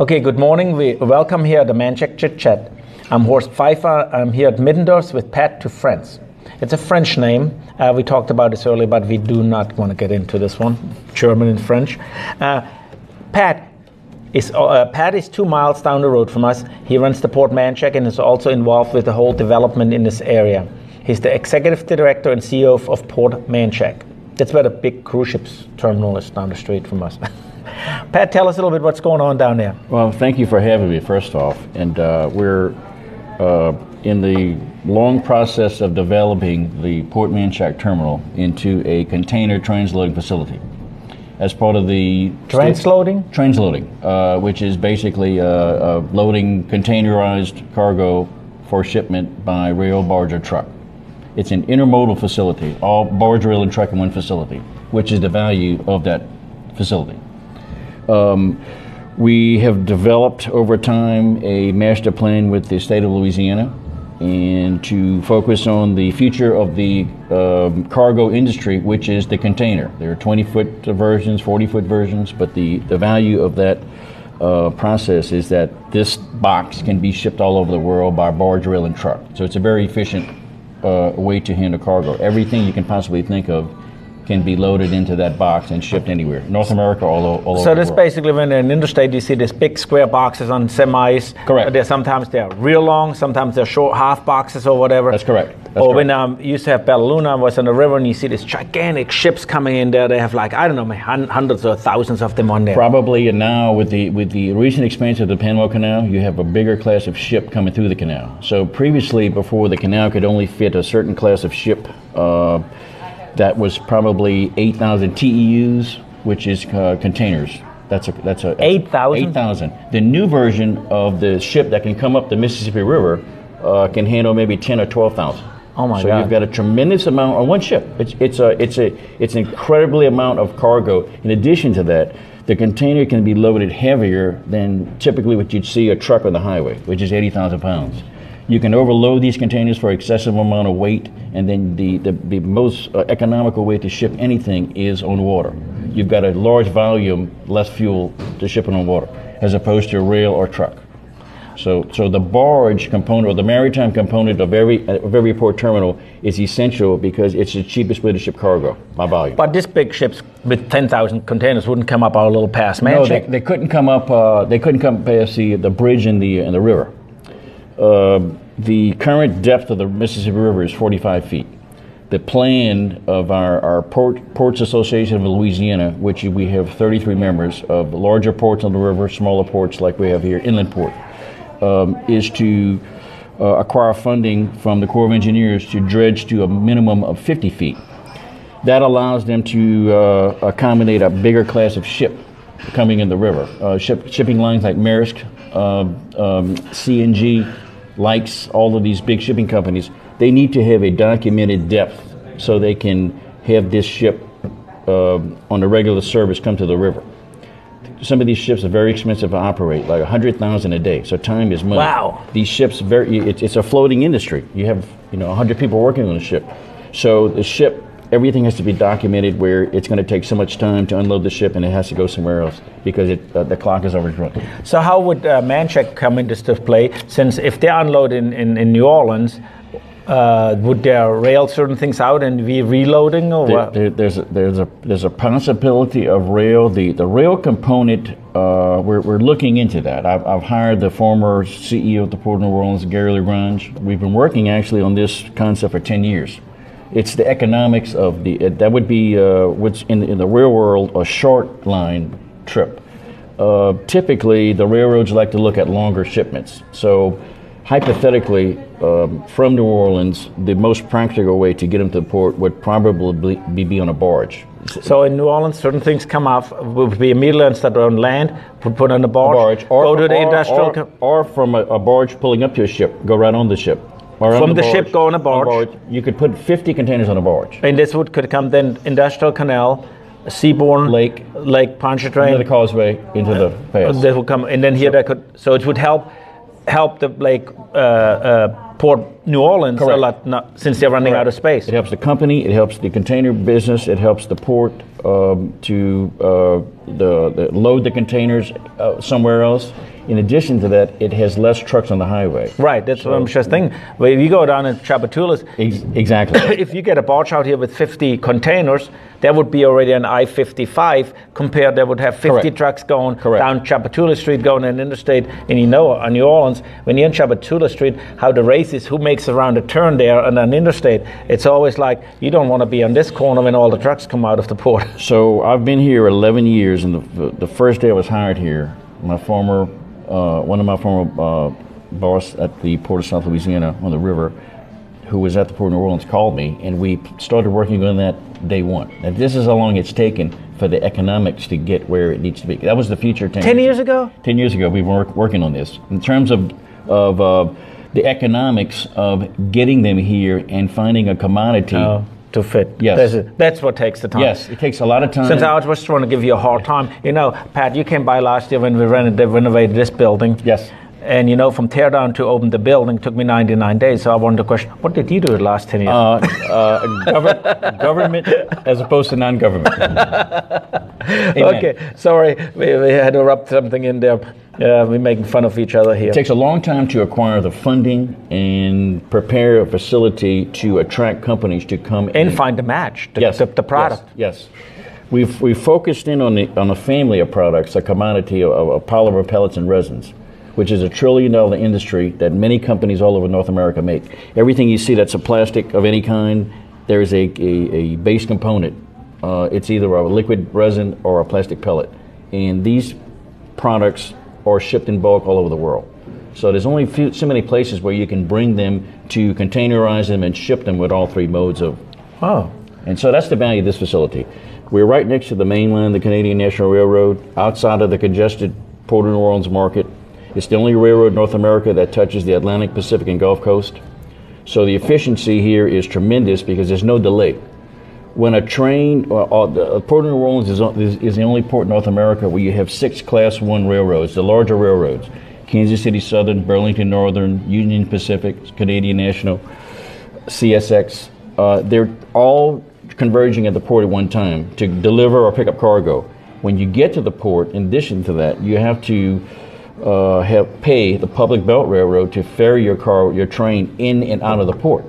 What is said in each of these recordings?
Okay, good morning. We welcome here at the Manchac Chit Chat. I'm Horst Pfeiffer. I'm here at Middendorf with Pat to Friends. It's a French name. Uh, we talked about this earlier, but we do not want to get into this one, German and French. Uh, Pat is uh, Pat is two miles down the road from us. He runs the Port Manchac and is also involved with the whole development in this area. He's the executive director and CEO of, of Port Manchac. That's where the big cruise ships terminal is down the street from us. Pat, tell us a little bit what's going on down there. Well, thank you for having me, first off. And uh, we're uh, in the long process of developing the Port Manchac terminal into a container transloading facility. As part of the transloading, transloading, uh, which is basically uh, uh, loading containerized cargo for shipment by rail, barge, or truck. It's an intermodal facility, all barge, rail, and truck in one facility, which is the value of that facility. Um, we have developed over time a master plan with the state of Louisiana and to focus on the future of the um, cargo industry, which is the container. There are 20 foot versions, 40 foot versions, but the, the value of that uh, process is that this box can be shipped all over the world by barge, rail, and truck. So it's a very efficient uh, way to handle cargo. Everything you can possibly think of can be loaded into that box and shipped anywhere. North America, all, all over. So this basically, when in interstate, you see these big square boxes on semis. Correct. They're sometimes they're real long, sometimes they're short half boxes or whatever. That's correct. That's or correct. when um, you used to have Belluna was on the river, and you see these gigantic ships coming in there. They have like I don't know, hundreds or thousands of them on there. Probably, and now with the with the recent expansion of the Panama Canal, you have a bigger class of ship coming through the canal. So previously, before the canal could only fit a certain class of ship. Uh, that was probably 8,000 TEUs, which is uh, containers. That's a that's a 8,000. 8,000. The new version of the ship that can come up the Mississippi River uh, can handle maybe 10 or 12,000. Oh my god. so God! you've got a tremendous amount on one ship. It's it's a it's a it's an incredibly amount of cargo. In addition to that, the container can be loaded heavier than typically what you'd see a truck on the highway, which is 80,000 pounds. You can overload these containers for excessive amount of weight, and then the, the, the most uh, economical way to ship anything is on water. You've got a large volume, less fuel to ship it on water, as opposed to rail or truck. So, so the barge component or the maritime component of every of every port terminal is essential because it's the cheapest way to ship cargo by volume. But these big ships with 10,000 containers wouldn't come up our little pass, man. No, they, they couldn't come up. Uh, they couldn't come past the the bridge in the in the river. Uh, the current depth of the Mississippi River is 45 feet. The plan of our, our Port, Ports Association of Louisiana, which we have 33 members of larger ports on the river, smaller ports like we have here, inland port, um, is to uh, acquire funding from the Corps of Engineers to dredge to a minimum of 50 feet. That allows them to uh, accommodate a bigger class of ship coming in the river. Uh, ship, shipping lines like Maersk, um, um, CNG, likes all of these big shipping companies, they need to have a documented depth so they can have this ship uh, on a regular service come to the river. Some of these ships are very expensive to operate, like a hundred thousand a day. So time is money. Wow. These ships very it, it's a floating industry. You have you know hundred people working on a ship, so the ship everything has to be documented where it's going to take so much time to unload the ship and it has to go somewhere else because it, uh, the clock is overrun. So how would uh, Manchac come into this play? Since if they unload in, in, in New Orleans, uh, would they rail certain things out and be reloading or there, what? There, there's a, there's a there's a possibility of rail. The the rail component uh, we're, we're looking into that. I've, I've hired the former CEO of the Port of New Orleans, Gary LaGrange. We've been working actually on this concept for ten years. It's the economics of the that would be uh, what's in, in the real world a short line trip. Uh, typically, the railroads like to look at longer shipments. So, hypothetically, um, from New Orleans, the most practical way to get them to the port would probably be, be on a barge. So in New Orleans, certain things come off would be immediately instead on land, would put on a barge, barge or, go to the or, industrial. or, or from a, a barge pulling up to a ship, go right on the ship. Or From the barge, ship, going on a barge. You could put 50 containers on a barge. and this would could come then industrial canal, seaborne Lake. Lake Pontchartrain. Into the causeway, into the pass. That will come, and then here that could. So it would help help the like uh, uh, Port New Orleans a lot, not, since they're running out of space. It helps the company, it helps the container business, it helps the port um, to uh, the, the load the containers uh, somewhere else. In addition to that, it has less trucks on the highway. Right, that's what I'm just thinking. But if you go down in Tchoupitoulas, Ex- exactly. if you get a barge out here with 50 containers, that would be already an I-55 compared. They would have 50 Correct. trucks going Correct. down Tchoupitoulas Street, going in interstate, and you know on New Orleans when you're in Tchoupitoulas Street, how the race is, who makes around a turn there on an interstate. It's always like you don't want to be on this corner when all the trucks come out of the port. So I've been here 11 years, and the, the first day I was hired here, my former, uh, one of my former uh, boss at the Port of South Louisiana on the river, who was at the Port of New Orleans, called me, and we started working on that day one. And this is how long it's taken for the economics to get where it needs to be. That was the future 10, 10 years ago? 10 years ago, we were work, working on this. In terms of, of uh, the economics of getting them here and finding a commodity. Oh, to fit. Yes. That's. That's what takes the time. Yes, it takes a lot of time. Since I was just trying to give you a hard time, you know, Pat, you came by last year when we renovated, renovated this building. Yes. And you know, from tear down to open the building took me 99 days. So I wanted to question, what did you do the last 10 years? uh, uh, gov- government as opposed to non-government. Okay, sorry, we, we had to rub something in there. Uh, we're making fun of each other here. It takes a long time to acquire the funding and prepare a facility to attract companies to come and find a match, the, yes, the, the product. Yes, yes. We've, we've focused in on, the, on a family of products, a commodity of, of polymer pellets and resins, which is a trillion dollar industry that many companies all over North America make. Everything you see that's a plastic of any kind, there is a, a, a base component. Uh, it's either a liquid resin or a plastic pellet. And these products are shipped in bulk all over the world. So there's only few, so many places where you can bring them to containerize them and ship them with all three modes of Oh, and so that's the value of this facility. We're right next to the main line, the Canadian National Railroad, outside of the congested Port of New Orleans market. It's the only railroad in North America that touches the Atlantic, Pacific, and Gulf Coast. So the efficiency here is tremendous because there's no delay. When a train, uh, uh, the Port of New Orleans is, is, is the only port in North America where you have six Class 1 railroads, the larger railroads Kansas City Southern, Burlington Northern, Union Pacific, Canadian National, CSX. Uh, they're all converging at the port at one time to deliver or pick up cargo. When you get to the port, in addition to that, you have to uh, have pay the public belt railroad to ferry your car, your train in and out of the port.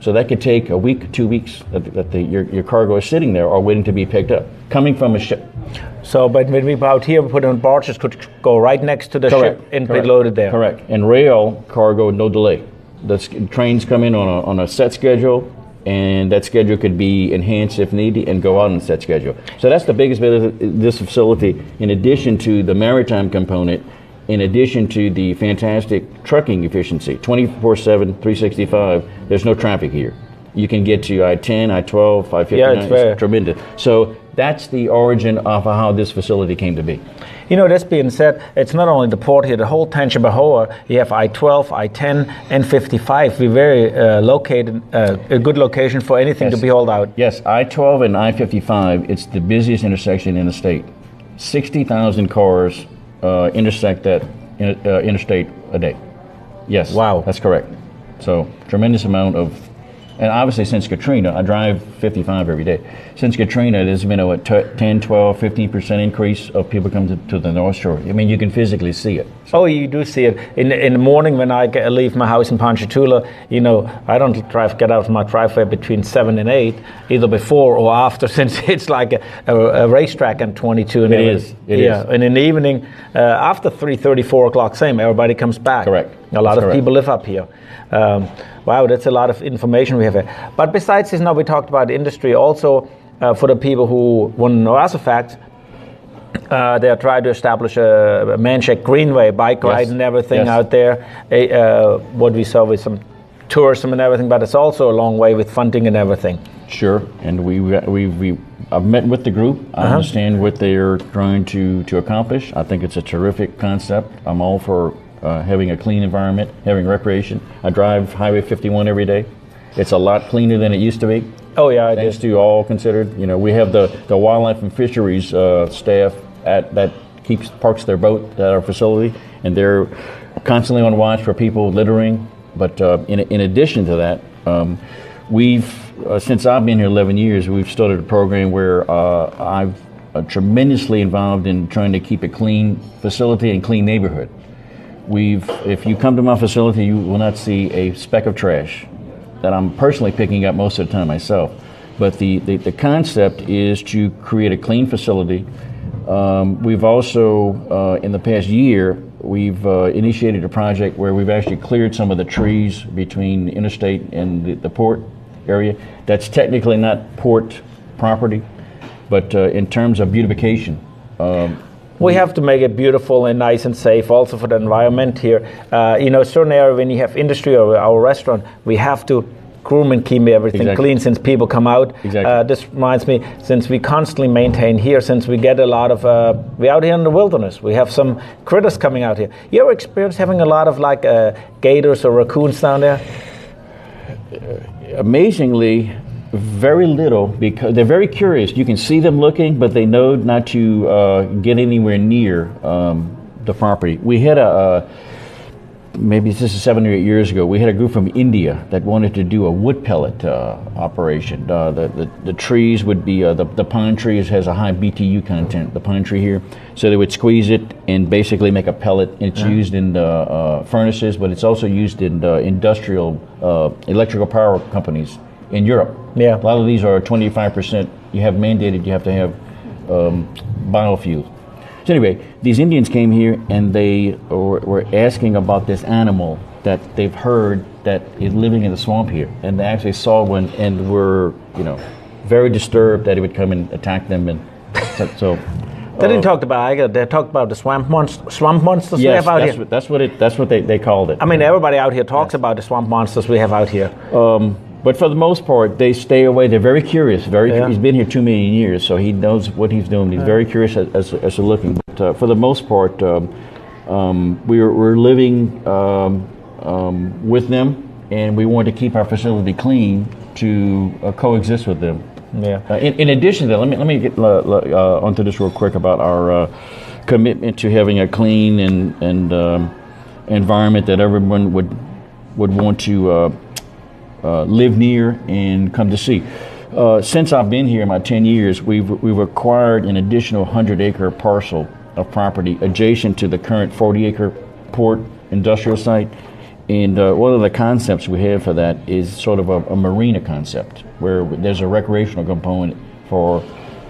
So that could take a week, two weeks that, that the, your, your cargo is sitting there or waiting to be picked up, coming from a ship. so but when we out here, we put on barges, could go right next to the Correct. ship and Correct. be loaded there. Correct. And rail cargo, no delay. The trains come in on a, on a set schedule, and that schedule could be enhanced if needed and go out on a set schedule. So that's the biggest bit of this facility, in addition to the maritime component, in addition to the fantastic trucking efficiency 24 7, 365. There's no traffic here. You can get to I 10, I 12, I 59. Yeah, it's fair. tremendous. So that's the origin of how this facility came to be. You know, this being said, it's not only the port here, the whole Tangipahoa, you have I 12, I 10, and 55. We're very uh, located, uh, a good location for anything to Yes. be hauled out. Yes, I 12 and I 55, it's the busiest intersection in the state. 60,000 cars uh, intersect that in, uh, interstate a day. Yes. Wow. That's correct. So, tremendous amount of, and obviously since Katrina, I drive 55 every day. Since Katrina, there's been a what, t- 10, 12, 15% increase of people coming to, to the North Shore. I mean, you can physically see it. Oh, you do see it in in the morning when I get, leave my house in Ponchatoula. You know, I don't drive get out of my driveway between seven and eight, either before or after, since it's like a, a, a racetrack on 22. And It everything. It yeah, is. and in the evening, uh, after 3:30, 4 o'clock, same. Everybody comes back. Correct. A lot That's of correct. people live up here. Um, wow, that's a lot of information we have here. But besides this, now we talked about industry. Also, uh, for the people who want to know other facts, uh, they are trying to establish a, a Manchac Greenway bike Yes. ride and everything Yes. out there. A, uh, what we saw with some tourism and everything, but it's also a long way with funding and everything. Sure, and we we we I've met with the group. I Uh-huh. understand what they're trying to to accomplish. I think it's a terrific concept. I'm all for uh, having a clean environment, having recreation. I drive Highway 51 every day. It's a lot cleaner than it used to be. Oh yeah, it Thanks is. to all considered. You know, we have the the wildlife and fisheries uh, staff at that keeps parks their boat at our facility, and they're constantly on watch for people littering. But uh, in in addition to that, um, we've uh, since I've been here 11 years, we've started a program where uh, I've uh, tremendously involved in trying to keep a clean facility and clean neighborhood. We've, if you come to my facility, you will not see a speck of trash that I'm personally picking up most of the time myself. But the, the, the concept is to create a clean facility. Um, we've also, uh, in the past year, we've uh, initiated a project where we've actually cleared some of the trees between interstate and the, the port area. That's technically not port property, but uh, in terms of beautification, um, we have to make it beautiful and nice and safe also for the environment here. Uh, you know, certain area when you have industry or our restaurant, we have to groom and keep everything Exactly. clean since people come out. Exactly. Uh, this reminds me, since we constantly maintain here, since we get a lot of, uh, we out here in the wilderness, we have some critters coming out here. You ever experience having a lot of like uh, gators or raccoons down there? amazingly very little because they're very curious. You can see them looking, but they know not to uh, get anywhere near um, the property. We had a, uh, maybe this is seven or eight years ago, we had a group from India that wanted to do a wood pellet uh, operation. Uh, the, the, the trees would be, uh, the, the pine trees has a high BTU content, the pine tree here. So they would squeeze it and basically make a pellet. It's used in the, uh, furnaces, but it's also used in the industrial uh, electrical power companies in Europe. Yeah. A lot of these are 25%. You have mandated you have to have um, biofuel. So anyway, these Indians came here and they were, were asking about this animal that they've heard that is living in the swamp here, and they actually saw one and were, you know, very disturbed that it would come and attack them. And so, so They didn't talk about Iger, they talked about the swamp, monst- swamp monsters we have out that's here. what, that's what it that's what they, they called it. I mean, everybody out here talks about the swamp monsters we have out here. Um, but for the most part, they stay away. They're very curious. Very, Yeah. he's been here two million years, so he knows what he's doing. He's very curious as, as, as to looking. But uh, for the most part, um, um, we're, we're living um, um, with them, and we want to keep our facility clean to uh, coexist with them. Yeah. Uh, in, in addition to that, let me let me get uh, uh, onto this real quick about our uh, commitment to having a clean and and um, environment that everyone would would want to uh, live near and come to see. Uh, since I've been here, my 10 years, we've, we've acquired an additional 100 acre parcel of property adjacent to the current 40 acre port industrial site. And uh, one of the concepts we have for that is sort of a, a marina concept, where there's a recreational component for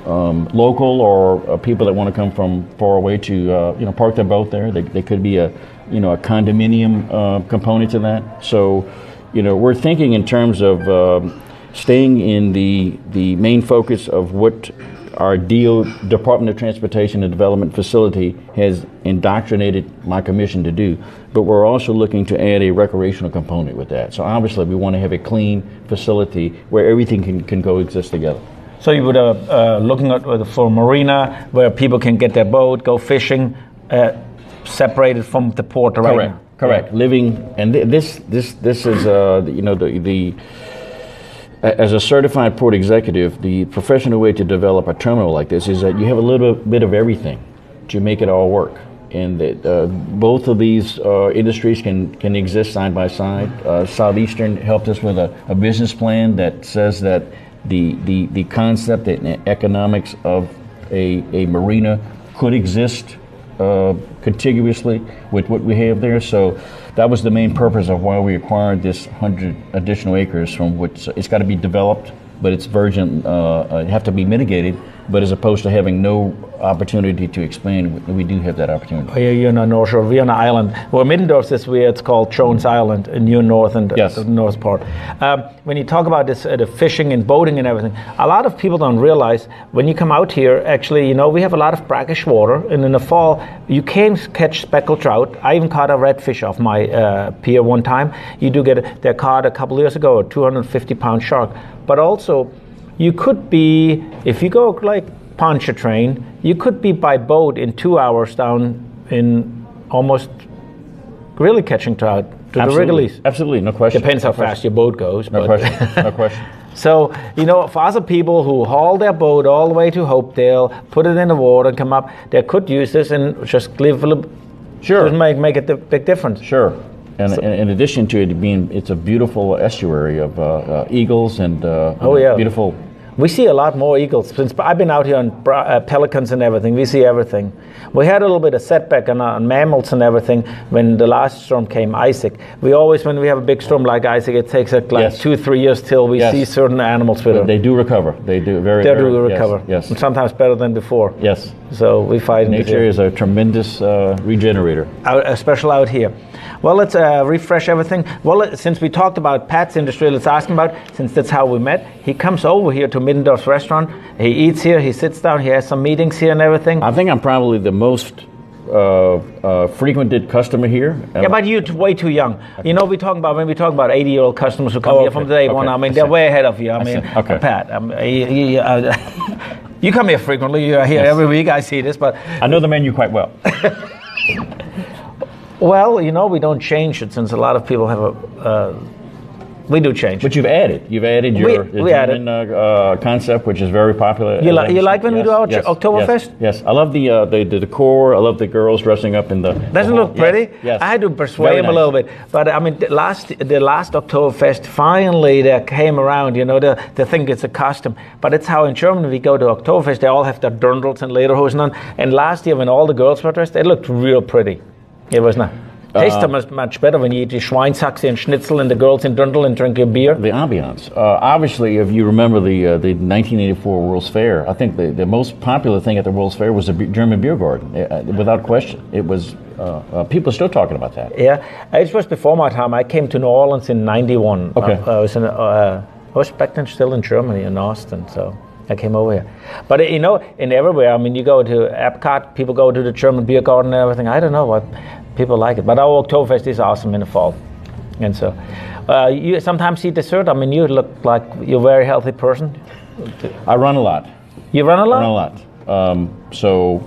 um, local or uh, people that want to come from far away to uh, you know park their boat there. They could be a you know a condominium uh, component to that. So you know we're thinking in terms of um, staying in the the main focus of what our DO Department of Transportation and Development facility has indoctrinated my commission to do, but we're also looking to add a recreational component with that. So obviously we want to have a clean facility where everything can, can coexist together. So you would uh, uh, looking at uh, for a marina where people can get their boat, go fishing, uh, separated from the port right Correct. Correct. Living and th- this this this is uh, you know the the as a certified port executive, the professional way to develop a terminal like this is that you have a little bit of everything to make it all work. And that uh, both of these uh, industries can, can exist side by side. Uh, Southeastern helped us with a, a business plan that says that the, the, the concept and economics of a, a marina could exist uh, contiguously with what we have there. So that was the main purpose of why we acquired this 100 additional acres from which it's got to be developed, but it's virgin, uh, uh, have to be mitigated. But as opposed to having no opportunity to expand, we- do have that opportunity. Here you're on the North Shore, we're on an island. Well, Middendorf is where it's called Jones Island in New North and Yes. the north part. Um, when you talk about this, uh, the fishing and boating and everything, a lot of people don't realize when you come out here, actually, you know, we have a lot of brackish water, and in the fall, you can catch speckled trout. I even caught a redfish off my uh, pier one time. You do get, they caught a couple years ago a 250 pound shark. But also, you could be, if you go like Pontchartrain, you could be by boat in two hours down in almost really catching trout uh, to the Absolutely. Rigolets. Absolutely, no question. Depends how question. fast your boat goes. No but- question. No question. so, you know, for other people who haul their boat all the way to Hopedale, put it in the water, and come up, they could use this and just live a little. Sure. Just make, make a big difference. Sure. And, and in addition to it being, it's a beautiful estuary of uh, uh, eagles and uh, Oh, yeah. beautiful. We see a lot more eagles since I've been out here on uh, pelicans and everything. We see everything. We had a little bit of setback on, on mammals and everything when the last storm came, Isaac. We always, when we have a big storm like Isaac, it takes like Yes. two, three years till we Yes. see certain animals with them. they do recover. They do very. They very, do yes, recover. Yes. And sometimes better than before. Yes. So we find Nature is a tremendous uh, regenerator. out, especially out here. Well, let's uh, refresh everything. Well, since we talked about Pat's industry, let's ask him about. Since that's how we met, he comes over here to Middendorf's restaurant. He eats here. He sits down. He has some meetings here and everything. I think I'm probably the most uh, uh, frequented customer here. yeah, but you're way too young. You know, we talk about when we talk about 80-year-old customers who come Oh, here okay, from day one. I mean, I they're see. way ahead of you. I, mean, see, okay. Pat, you, you, uh, you come here frequently. You're here Yes. every week. I see this, but I know the menu quite well. well, you know, we don't change it since a lot of people have a. Uh, we do change. But you've added. You've added your We- we. German uh, uh, concept, which is very popular. You li- you like when we do our yes, Oktoberfest? Yes, yes. I love the, uh, the the decor. I love the girls dressing up in the. Doesn't the look pretty? Yes. yes. I had to persuade Very him nice. a little bit, but I mean, the last the last Oktoberfest finally they came around. You know, they, they think it's a custom, but it's how in Germany we go to Oktoberfest. They all have their dirndls and lederhosen on. And last year when all the girls were dressed, they looked real pretty. It was not. Tastes Uh, much, much better when you eat your Schweinshaxe and Schnitzel and the girls in dirndl and drink your beer. The ambiance. Uh, obviously, if you remember the uh, the 1984 World's Fair, I think the, the most popular thing at the World's Fair was the German beer garden, uh, without question. It was. Uh, uh, people are still talking about that. Yeah, it was before my time. I came to New Orleans in '91. Okay. I, I was in, uh, I was back then still in Germany in Austin, so I came over here. But uh, you know, in everywhere, I mean, you go to Epcot, people go to the German beer garden and everything. I don't know what people like it, but our Oktoberfest is awesome in the fall, and so uh, you sometimes eat dessert. I mean, you look like you're a very healthy person. I run a lot. You run a lot. run a lot. Um, so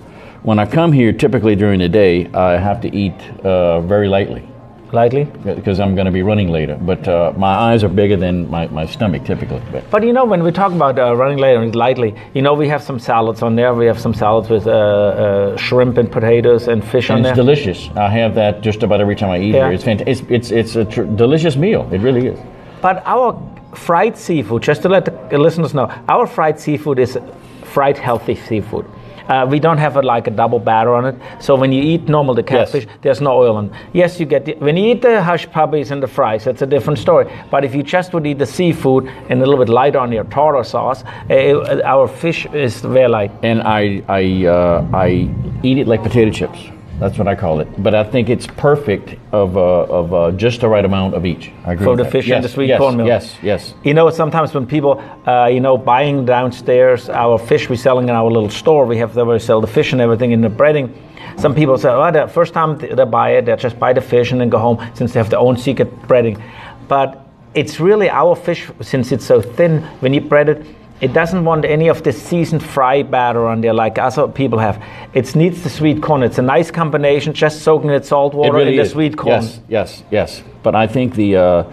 when I come here, typically during the day, I have to eat uh, very lightly Lightly. because I'm going to be running later. But uh, my eyes are bigger than my, my stomach typically. But But you know, when we talk about uh, running later and lightly, you know, we have some salads on there. We have some salads with uh, uh, shrimp and potatoes and fish on and it's there. delicious. I have that just about every time I eat Yeah. here. It's fantastic. It's, it's, it's a tr- delicious meal. It really is. but our fried seafood, just to let the listeners know, our fried seafood is fried healthy seafood. Uh, we don't have a, like a double batter on it. So when you eat normal the Yes. catfish, there's no oil on. Yes, you get the, when you eat the hush puppies and the fries, that's a different story. But if you just would eat the seafood and a little bit lighter on your tartar sauce, uh, our fish is very light. And I, I, uh, I eat it like potato chips. That's what I call it. But I think it's perfect of, uh, of uh, just the right amount of each. I agree For the fish and the sweet yes, cornmeal. Yes, yes. You know, sometimes when people, uh, you know, buying downstairs our fish we're selling in our little store, we have where we sell the fish and everything in the breading. Some people say, oh, the first time they buy it, they just buy the fish and then go home since they have their own secret breading. But it's really our fish, since it's so thin, when you bread it, it doesn't want any of the seasoned fry batter on there like other people have. It needs the sweet corn. It's a nice combination, just soaking it salt It water really and the is. sweet corn. Yes, yes, yes. But I think the uh,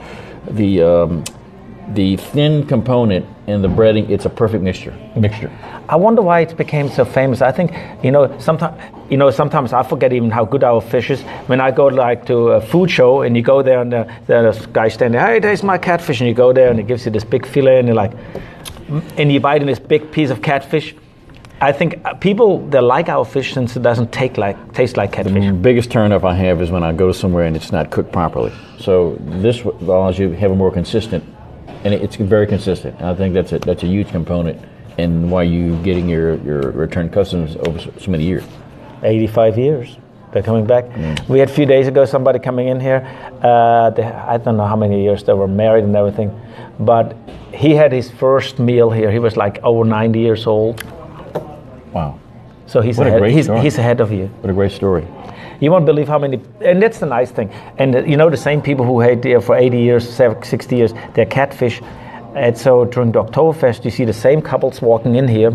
the um, the thin component in the breading, it's a perfect mixture. Mixture. I wonder why it became so famous. I think you know sometimes you know sometimes I forget even how good our fish is. When I go like to a food show and you go there and the, the guy standing, hey, there's my catfish, and you go there and he gives you this big fillet and you're like, and you bite in this big piece of catfish. I think uh, people they like our fish since it doesn't take like taste like catfish. The biggest turnoff I have is when I go somewhere and it's not cooked properly. So this allows you to have a more consistent, and it's very consistent. And I think that's a, that's a huge component in why you getting your, your return customers over so, so many years. 85 years. They're coming back. We had a few days ago somebody coming in here. Uh, they, I don't know how many years they were married and everything, but he had his first meal here. He was like over 90 years old. Wow, So he's What ahead, he's, he's ahead of you. what a great story. You won't believe how many, and that's the nice thing. And uh, you know, the same people who had there for 80 years, sev- 60 years, they're catfish. And so during the Oktoberfest, you see the same couples walking in here.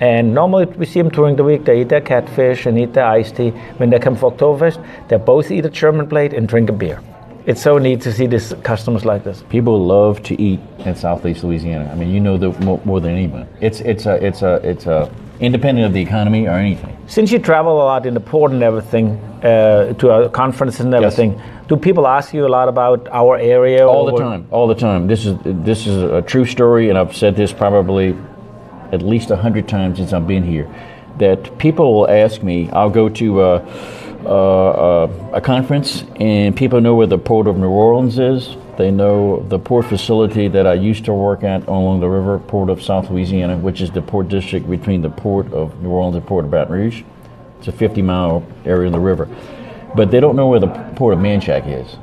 And normally we see them during the week, they eat their catfish and eat their iced tea. When they come for Oktoberfest, they both eat a German plate and drink a beer. It's so neat to see these customers like this. People love to eat in Southeast Louisiana. I mean, you know the more, more than anyone. It's it's a it's a it's a independent of the economy or anything. Since you travel a lot in the port and everything, uh, to our conferences and everything, do people ask you a lot about our area? All the time, all the time. This is this is a true story, and I've said this probably at least a hundred times since I've been here. That people will ask me. I'll go to uh, uh, uh, a conference, and people know where the port of New Orleans is. They know the port facility that I used to work at along the river, Port of South Louisiana, which is the port district between the port of New Orleans and Port of Baton Rouge. It's a 50 mile area in the river. But they don't know where the port of Manchac is.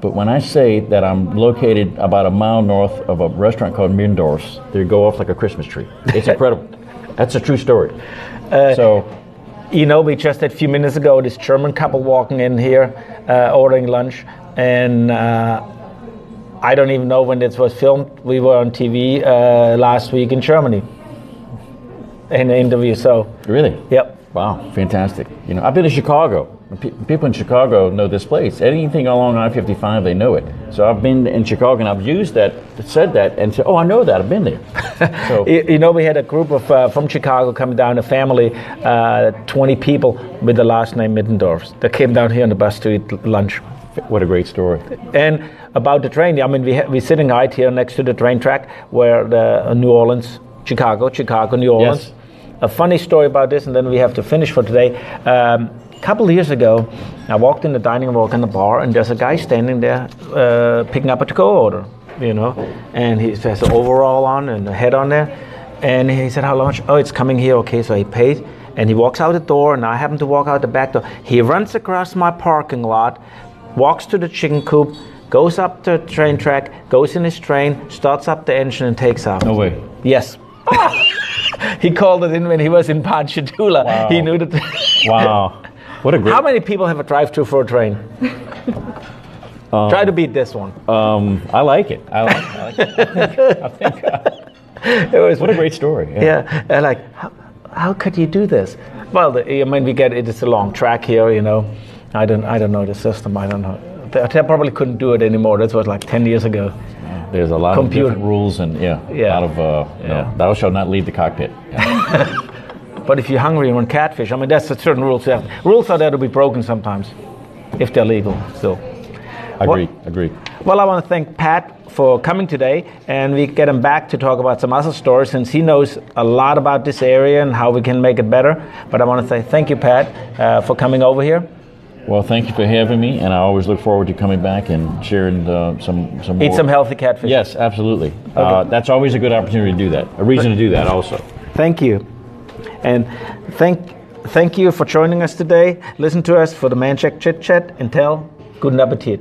But when I say that I'm located about a mile north of a restaurant called Middendorf's, they go off like a Christmas tree. It's incredible. That's a true story. so, You know, we just had a few minutes ago this German couple walking in here, uh, ordering lunch, and uh, I don't even know when this was filmed. We were on TV uh, last week in Germany in the interview. So, really? yep. Wow, fantastic. You know, I've been to Chicago. Pe- People in Chicago know this place. Anything along I-55, they know it. So I've been in Chicago and I've used that, said that, and said, "Oh, I know that. I've been there." So You you know, we had a group of uh, from Chicago coming down, a family, uh, 20 people with the last name Middendorf. They came down here on the bus to eat lunch. what a great story. And about the train, I mean, we ha- we're sitting right here next to the train track where the uh, New Orleans, Chicago, Chicago, New Orleans. Yes. A funny story about this, and then we have to finish for today. Um, a couple of years ago, I walked in the dining room, walked in the bar, and there's a guy standing there uh, picking up a to-go order, you know, and he has an overall on and a head on there, and he said, "How much?" Oh, it's coming here. Okay, so he paid, and he walks out the door, and I happen to walk out the back door. He runs across my parking lot, walks to the chicken coop, goes up the train track, goes in his train, starts up the engine, and takes off. No way. Yes. he called it in when he was in Ponchatoula. Wow. He knew that. Wow. What a great. How many people have a drive-through for a train? Try to beat this one. Um, I like it. I like, I like it. I think, I think It was what a great story. yeah. And like, how, how could you do this? Well, the, I mean, we get it. It's a long track here, you know. I don't, I don't know the system. I don't know. They, they probably couldn't do it anymore. That was like ten years ago. There's a lot Computer. of different rules and yeah, Yeah. a lot of uh, Yeah. thou shalt not leave the cockpit. But if you're hungry and want catfish, I mean, that's a certain rules. have- Rules are there to be broken sometimes, if they're legal. Still. Agreed. Agreed. Well, I want to thank Pat for coming today, and we get him back to talk about some other stories since he knows a lot about this area and how we can make it better. But I want to say thank you, Pat, uh, for coming over here. Well, thank you for having me, and I always look forward to coming back and sharing uh, some some Eat more. some healthy catfish. Yes, absolutely. Uh, that's always a good opportunity to do that. A reason to do that, also. Thank you, and thank thank you for joining us today. Listen to us for the Manchac Chit Chat. Until good appetit.